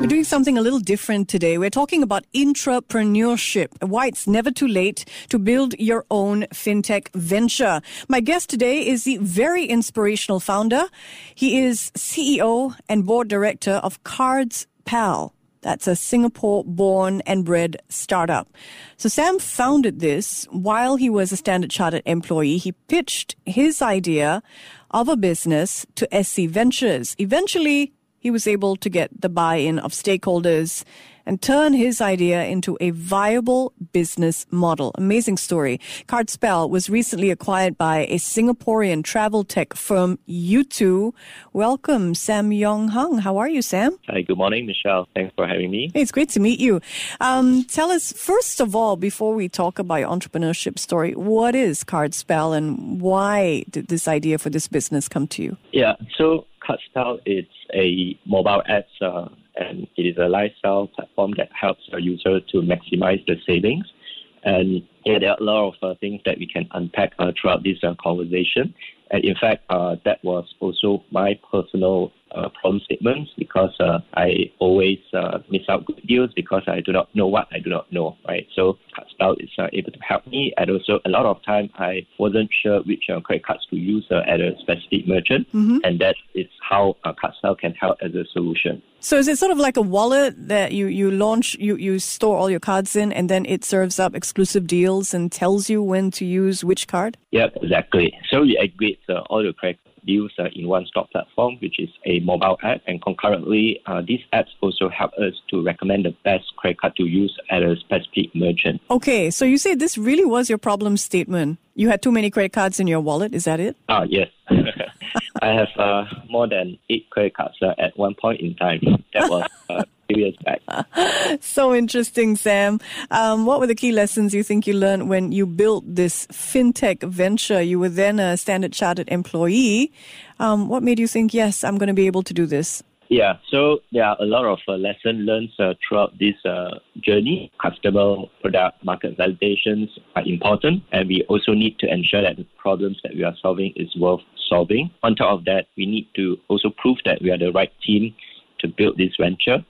We're doing something a little different today. We're talking about intrapreneurship, why it's never too late to build your own fintech venture. My guest today is the very inspirational founder. He is CEO and board director of Cards Pal. That's a Singapore born and bred startup. So Saim founded this while he was a Standard Chartered employee. He pitched his idea of a business to SC Ventures. Eventually, he was able to get the buy-in of stakeholders and turn his idea into a viable business model. Amazing story. CardsPal was recently acquired by a Singaporean travel tech firm, U2. Welcome, Saim Yeong Harng. How are you, Saim? Hi, good morning, Michelle. Thanks for having me. Hey, it's great to meet you. Um, tell us, first of all, before we talk about your entrepreneurship story, what is CardsPal and why did this idea for this business come to you? Yeah, so CardsPal is a mobile app uh, and it is a lifestyle platform that helps a user to maximize the savings. And yeah, there are a lot of uh, things that we can unpack uh, throughout this uh, conversation. And in fact, uh, that was also my personal uh, problem statements because uh, I always uh, miss out good deals because I do not know what I do not know, right? So CardsPal is uh, able to help me, and also a lot of time I wasn't sure which uh, credit cards to use uh, at a specific merchant, mm-hmm. and that is how uh, can help as a solution. So is it sort of like a wallet that you, you launch, you, you store all your cards in, and then it serves up exclusive deals and tells you when to use which card? Yeah, exactly. So we aggregate uh, all the credit deals uh, in one stop platform, which is a mobile app. And concurrently, uh, these apps also help us to recommend the best credit card to use at a specific merchant. Okay, so you say this really was your problem statement. You had too many credit cards in your wallet, is that it? Ah, yes. I have uh, more than eight credit cards uh, at one point in time. That was uh, few years back. so interesting, Saim. Um, what were the key lessons you think you learned when you built this fintech venture? You were then a Standard Chartered employee. Um, what made you think, yes, I'm going to be able to do this? Yeah, so there are a lot of uh, lessons learned uh, throughout this uh, journey. Customer product market validations are important, and we also need to ensure that the problems that we are solving is worth solving. On top of that, we need to also prove that we are the right team to build this venture.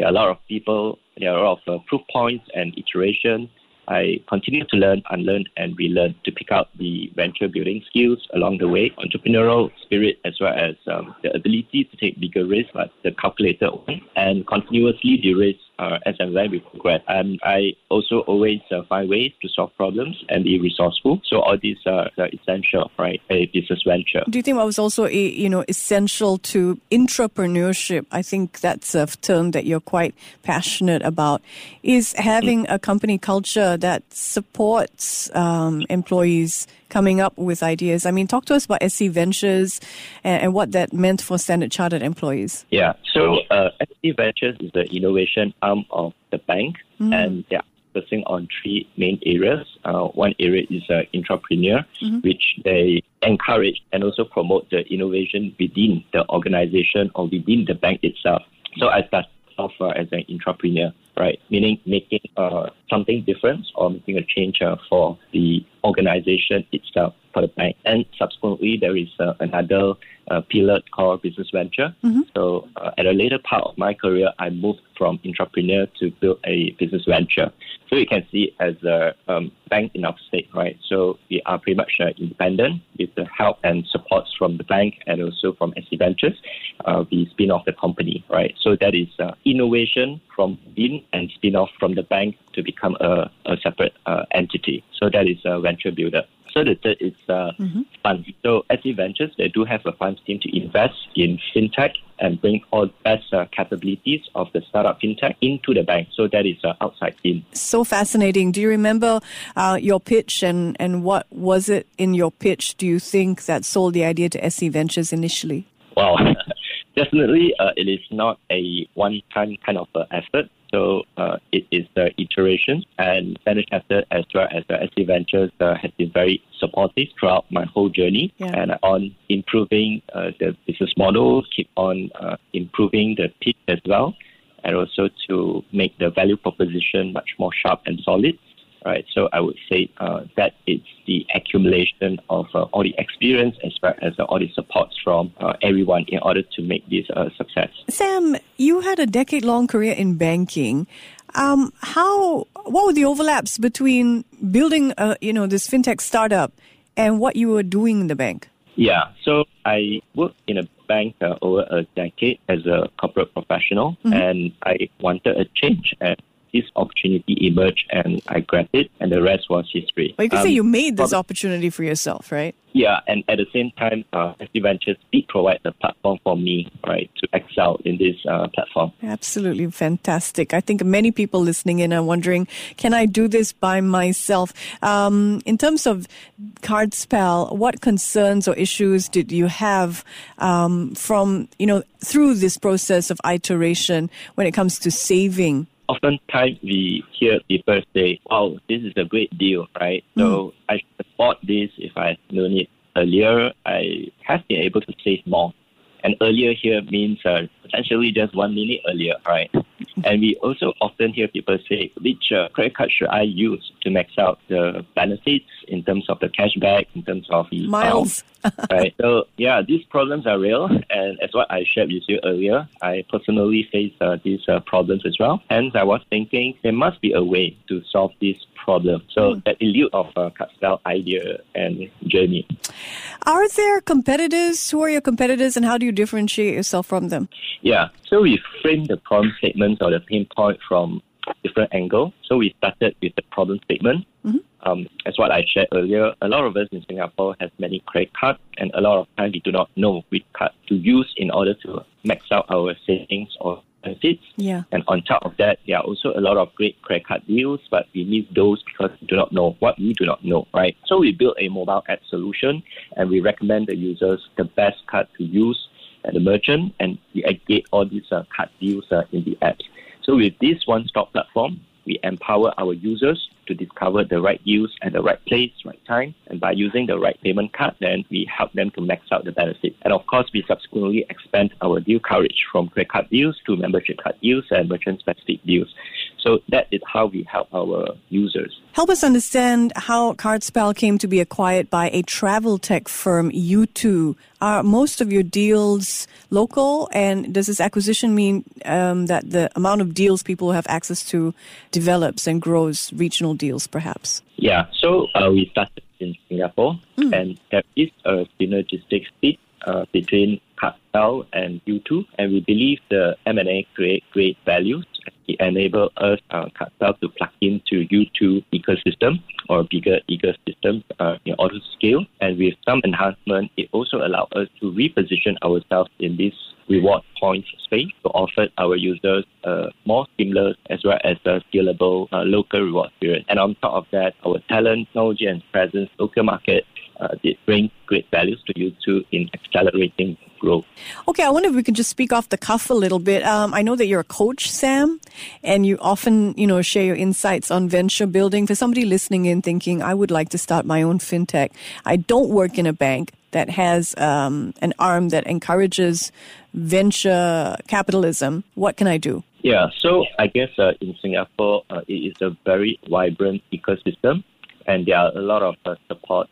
There are a lot of people, there are a lot of uh, proof points and iteration. I continue to learn, unlearn, and relearn to pick up the venture building skills along the way, entrepreneurial spirit, as well as um, the ability to take bigger risks, but the calculated one, and continuously de-risk uh, as and when we progress. Um, I also always uh, find ways to solve problems and be resourceful. So all these are, essential, right? A business venture. Do you think what was also a, you know essential to entrepreneurship? I think that's a term that you're quite passionate about. Is having a company culture that supports um, employees coming up with ideas. I mean, talk to us about SC Ventures and, and what that meant for Standard Chartered employees. Yeah, so uh, SC Ventures is the innovation arm of the bank, mm. and they are focusing on three main areas. Uh, one area is uh, intrapreneur, mm-hmm. which they encourage and also promote the innovation within the organization or within the bank itself. So I started off uh, as an intrapreneur, right? Meaning making uh, something different or making a change uh, for the organization itself for the bank. And subsequently, there is uh, another uh, pillar called business venture. Mm-hmm. So uh, at a later part of my career, I moved from entrepreneur to build a business venture. So you can see as a um, bank in our state, right? So we are pretty much uh, independent with the help and support from the bank and also from SC Ventures. Uh, we spin off the company, right? So that is uh, innovation from within and spin off from the bank to become a, a separate uh, entity. So that is a venture builder. So the third is uh, mm-hmm. funds. So SC Ventures, they do have a funds team to invest in fintech and bring all best uh, capabilities of the startup fintech into the bank. So that is uh, outside in. So fascinating. Do you remember uh, your pitch and, and what was it in your pitch, do you think, that sold the idea to SC Ventures initially? Well, definitely uh, it is not a one-time kind of uh, effort. So uh, it is the iteration, and Standard Chartered as well as the SC Ventures uh, has been very supportive throughout my whole journey, Yeah. and on improving uh, the business model, keep on uh, improving the pitch as well, and also to make the value proposition much more sharp and solid. Right, so I would say uh, that it's the accumulation of uh, all the experience as well as uh, all the supports from uh, everyone in order to make this a success. Saim, you had a decade-long career in banking. Um, how? What were the overlaps between building, a, you know, this fintech startup and what you were doing in the bank? Yeah, so I worked in a bank uh, over a decade as a corporate professional, and I wanted a change. And this opportunity emerged, and I grabbed it, and the rest was history. Well, you could say Um, you made this opportunity for yourself, right? Yeah, and at the same time, uh, Ventures did provide the platform for me, right, to excel in this uh, platform. Absolutely fantastic. I think many people listening in are wondering, can I do this by myself? Um, in terms of CardsPal, what concerns or issues did you have um, from, you know, through this process of iteration when it comes to saving? Oftentimes we hear people say, wow, this is a great deal, right? So I should bought this if I had known it earlier. I have been able to save more. And earlier here means uh, potentially just one minute earlier, right? And we also often hear people say, which uh, credit card should I use to max out the benefits in terms of the cashback, in terms of the Miles. right? So yeah, these problems are real, and as what I shared with you earlier, I personally face uh, these uh, problems as well. Hence, I was thinking there must be a way to solve this problem. So that in lieu of uh, CardsPal idea and journey. Are there competitors? Who are your competitors and how do you differentiate yourself from them? Yeah. So we framed the problem statements or the pain point from different angle. So we started with the problem statement. Um, as what I shared earlier, a lot of us in Singapore have many credit cards, and a lot of times we do not know which card to use in order to max out our savings or benefits. Yeah. And on top of that, there are also a lot of great credit card deals, but we miss those because we do not know what we do not know, right? So we built a mobile app solution, and we recommend the users the best card to use at the merchant, and we aggregate all these uh, card deals uh, in the app. So with this one-stop platform, we empower our users to discover the right deals at the right place, right time, and by using the right payment card, then we help them to max out the benefit. And of course, we subsequently expand our deal coverage from credit card deals to membership card deals and merchant-specific deals. So that is how we help our users. Help us understand how CardsPal came to be acquired by a travel tech firm, U2. Are most of your deals local? And does this acquisition mean um, that the amount of deals people have access to develops and grows, regional deals perhaps? Yeah, so uh, we started in Singapore, and there is a synergistic fit uh, between CardsPal and U2, and we believe the M&A create great values. Enable us, uh, to plug into U2 ecosystem or bigger ecosystem uh, in order to scale. And with some enhancement, it also allows us to reposition ourselves in this reward points space to offer our users a more seamless as well as a scalable uh, local reward period. And on top of that, our talent, technology, and presence, local market, uh, did bring great values to U2 in accelerating growth. Okay, I wonder if we could just speak off the cuff a little bit. Um, I know that you're a coach, Saim, and you often, you know, share your insights on venture building. For somebody listening in thinking, I would like to start my own fintech. I don't work in a bank that has um, an arm that encourages venture capitalism. What can I do? Yeah, so I guess uh, in Singapore, uh, it is a very vibrant ecosystem, and there are a lot of uh, support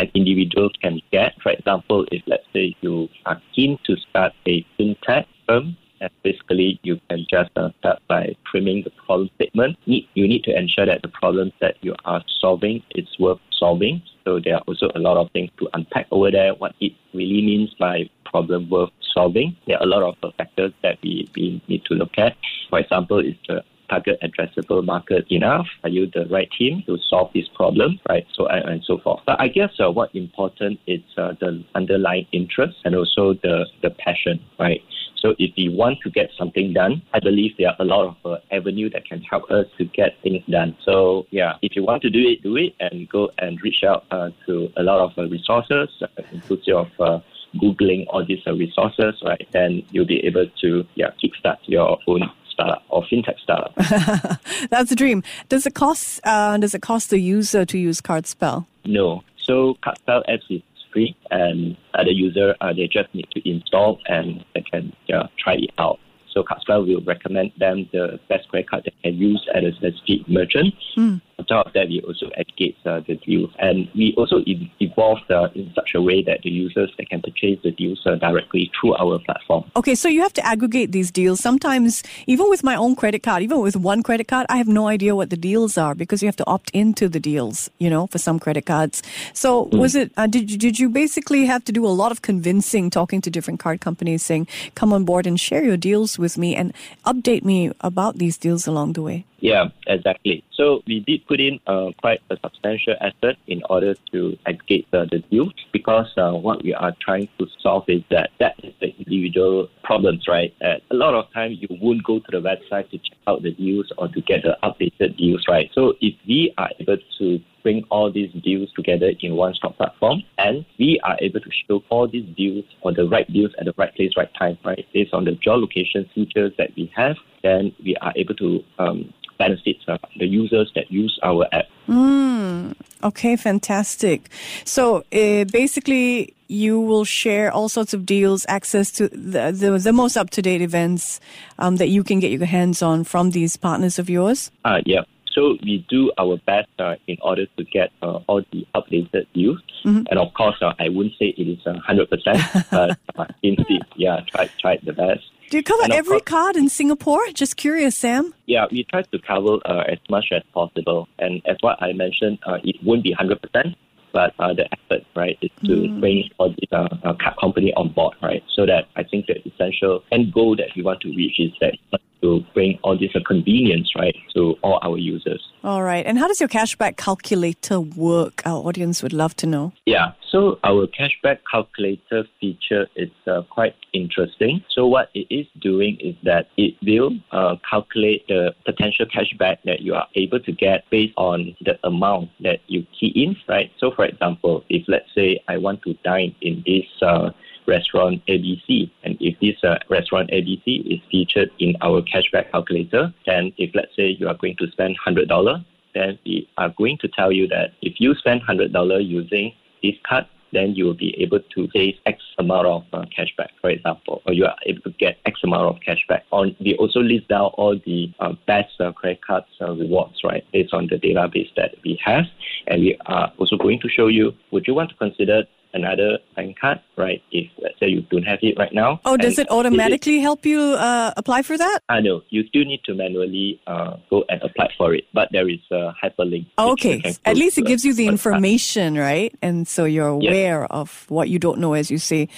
uh, that an individual can get. For example, if let's say you are keen to start a fintech firm, and basically you can just uh, start by framing the problem statement. You need to ensure that the problems that you are solving is worth solving. So there are also a lot of things to unpack over there. What it really means by problem worth solving. There are a lot of uh, factors that we, we need to look at. For example, is the target addressable market enough? Are you the right team to solve this problem, right? So and, and so forth. But I guess uh, what important is uh, the underlying interest and also the the passion, right? So if we want to get something done, I believe there are a lot of uh, avenue that can help us to get things done. So yeah, if you want to do it, do it, and go and reach out uh, to a lot of uh, resources, uh, inclusive of. Uh, Googling all these uh, resources, right? Then you'll be able to yeah kickstart your own startup or fintech startup. That's the dream. Does it cost? Uh, does it cost the user to use CardsPal? No. So CardsPal apps is free, and uh, the user uh, they just need to install and they can yeah, try it out. So CardsPal will recommend them the best credit card they can use at a specific merchant. Mm. On top of that, we also educate uh, the deals, and we also e- evolved uh, in such a way that the users they can purchase the deals uh, directly through our platform. Okay, so you have to aggregate these deals. Sometimes, even with my own credit card, even with one credit card, I have no idea what the deals are because you have to opt into the deals. You know, for some credit cards. So, Mm. was it? Uh, did you, did you basically have to do a lot of convincing, talking to different card companies, saying, "Come on board and share your deals with me and update me about these deals along the way"? Yeah, exactly. So we did put in uh, quite a substantial effort in order to educate uh, the deals because uh, what we are trying to solve is that that is the individual problems, right? Uh, a lot of times you won't go to the website to check out the deals or to get the updated deals, right? So if we are able to bring all these deals together in one stop platform and we are able to show all these deals or the right deals at the right place, right time, right? Based on the geolocation features that we have, then we are able to um, benefit uh, the users that use our app. Mm, okay, fantastic. So uh, basically, you will share all sorts of deals, access to the the, the most up to date events um, that you can get your hands on from these partners of yours. Uh, yeah. So we do our best uh, in order to get uh, all the updated deals. Mm-hmm. And of course, uh, I wouldn't say it is uh, 100%, but uh, indeed, yeah, try, try the best. Do you cover And every course- card in Singapore? Just curious, Saim. Yeah, we try to cover uh, as much as possible. And as what I mentioned, uh, it won't be 100%, but uh, the effort, right, is to bring all the uh, uh, card company on board, right? So that I think the essential end goal that we want to reach is that to bring all this convenience, right, to all our users. All right. And how does your cashback calculator work? Our audience would love to know. Yeah, so our cashback calculator feature is uh, quite interesting. So what it is doing is that it will uh, calculate the potential cashback that you are able to get based on the amount that you key in, right? So for example, if let's say I want to dine in this uh, restaurant ABC, and if this uh, restaurant ABC is featured in our cashback calculator, then if let's say you are going to spend $100, then we are going to tell you that if you spend $100 using this card, then you will be able to save X amount of uh, cashback, for example, or you are able to get X amount of cashback. On we also list down all the uh, best uh, credit cards uh, rewards, right, based on the database that we have, and we are also going to show you. Would you want to consider another bank card, right? If let's say you don't have it right now. Oh, does it automatically help you uh, apply for that? I know you still need to manually uh, go and apply for it, but there is a hyperlink. Okay. At least it gives you the information, right? And so you're Yes. aware of what you don't know, as you say.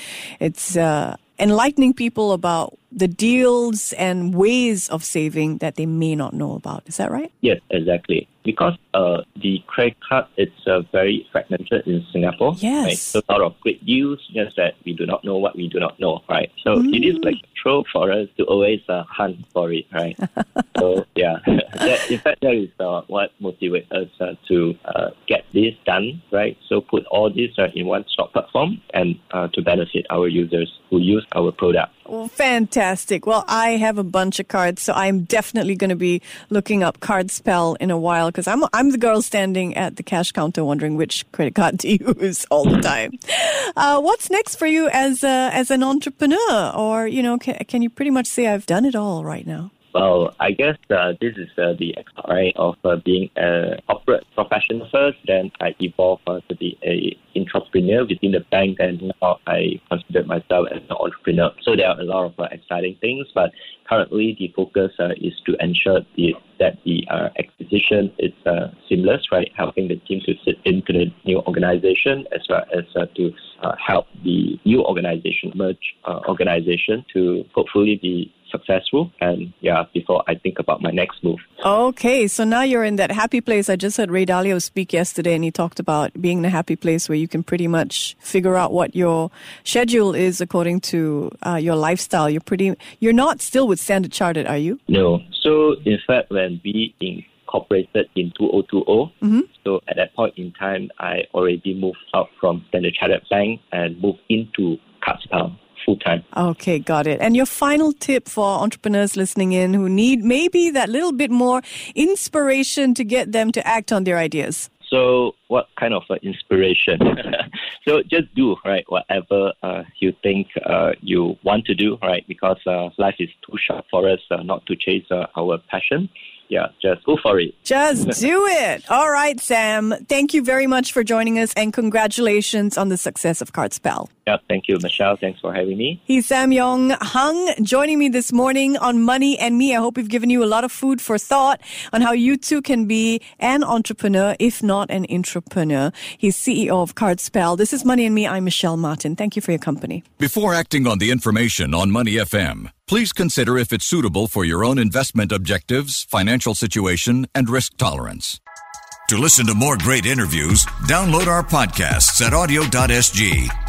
It's uh, enlightening people about the deals and ways of saving that they may not know about. Is that right? Yes, exactly. Because uh, the credit card it's uh, very fragmented in Singapore. Yes. Right? So a lot of great deals, just that we do not know what we do not know, right? So it is like a trope for us to always uh, hunt for it, right? so yeah, that, in fact, that is uh, what motivates us uh, to uh, get this done, right? So put all this uh, in one stop platform and uh, to benefit our users who use our product. Fantastic. Well, I have a bunch of cards, so I'm definitely going to be looking up CardsPal in a while because I'm I'm the girl standing at the cash counter wondering which credit card to use all the time. Uh, what's next for you as a, as an entrepreneur, or you know, can, can you pretty much say I've done it all right now? Well, I guess uh, this is uh, the right of uh, being a corporate professional first. Then I evolved uh, to be a entrepreneur within the bank, and now I consider myself as an entrepreneur. So there are a lot of uh, exciting things, but currently the focus uh, is to ensure the, that the acquisition is seamless, right? Helping the team to fit into the new organization as well as to help the new organization merge organization to hopefully be successful and yeah before i think about my next move Okay, so now you're in that happy place. I just heard Ray Dalio speak yesterday, and he talked about being in a happy place where you can pretty much figure out what your schedule is according to uh, your lifestyle. You're pretty. You're not still with Standard Chartered, are you? no so in fact when we incorporated in 2020 so at that point in time i already moved out from standard chartered bank and moved into CardsPal full time. Okay, got it. And your final tip for entrepreneurs listening in who need maybe that little bit more inspiration to get them to act on their ideas? So, what kind of uh, inspiration? so, just do right whatever uh, you think uh, you want to do, right? Because uh, life is too short for us uh, not to chase uh, our passion yeah, just go for it. Just do it. All right, Saim. Thank you very much for joining us and congratulations on the success of CardsPal. Yeah, thank you, Michelle. Thanks for having me. He's Saim Yeong Harng joining me this morning on Money and Me. I hope we've given you a lot of food for thought on how you too can be an entrepreneur, if not an entrepreneur. He's CEO of CardsPal. This is Money and Me. I'm Michelle Martin. Thank you for your company. Before acting on the information on Money FM, please consider if it's suitable for your own investment objectives, financial situation, and risk tolerance. To listen to more great interviews, download our podcasts at awedio.sg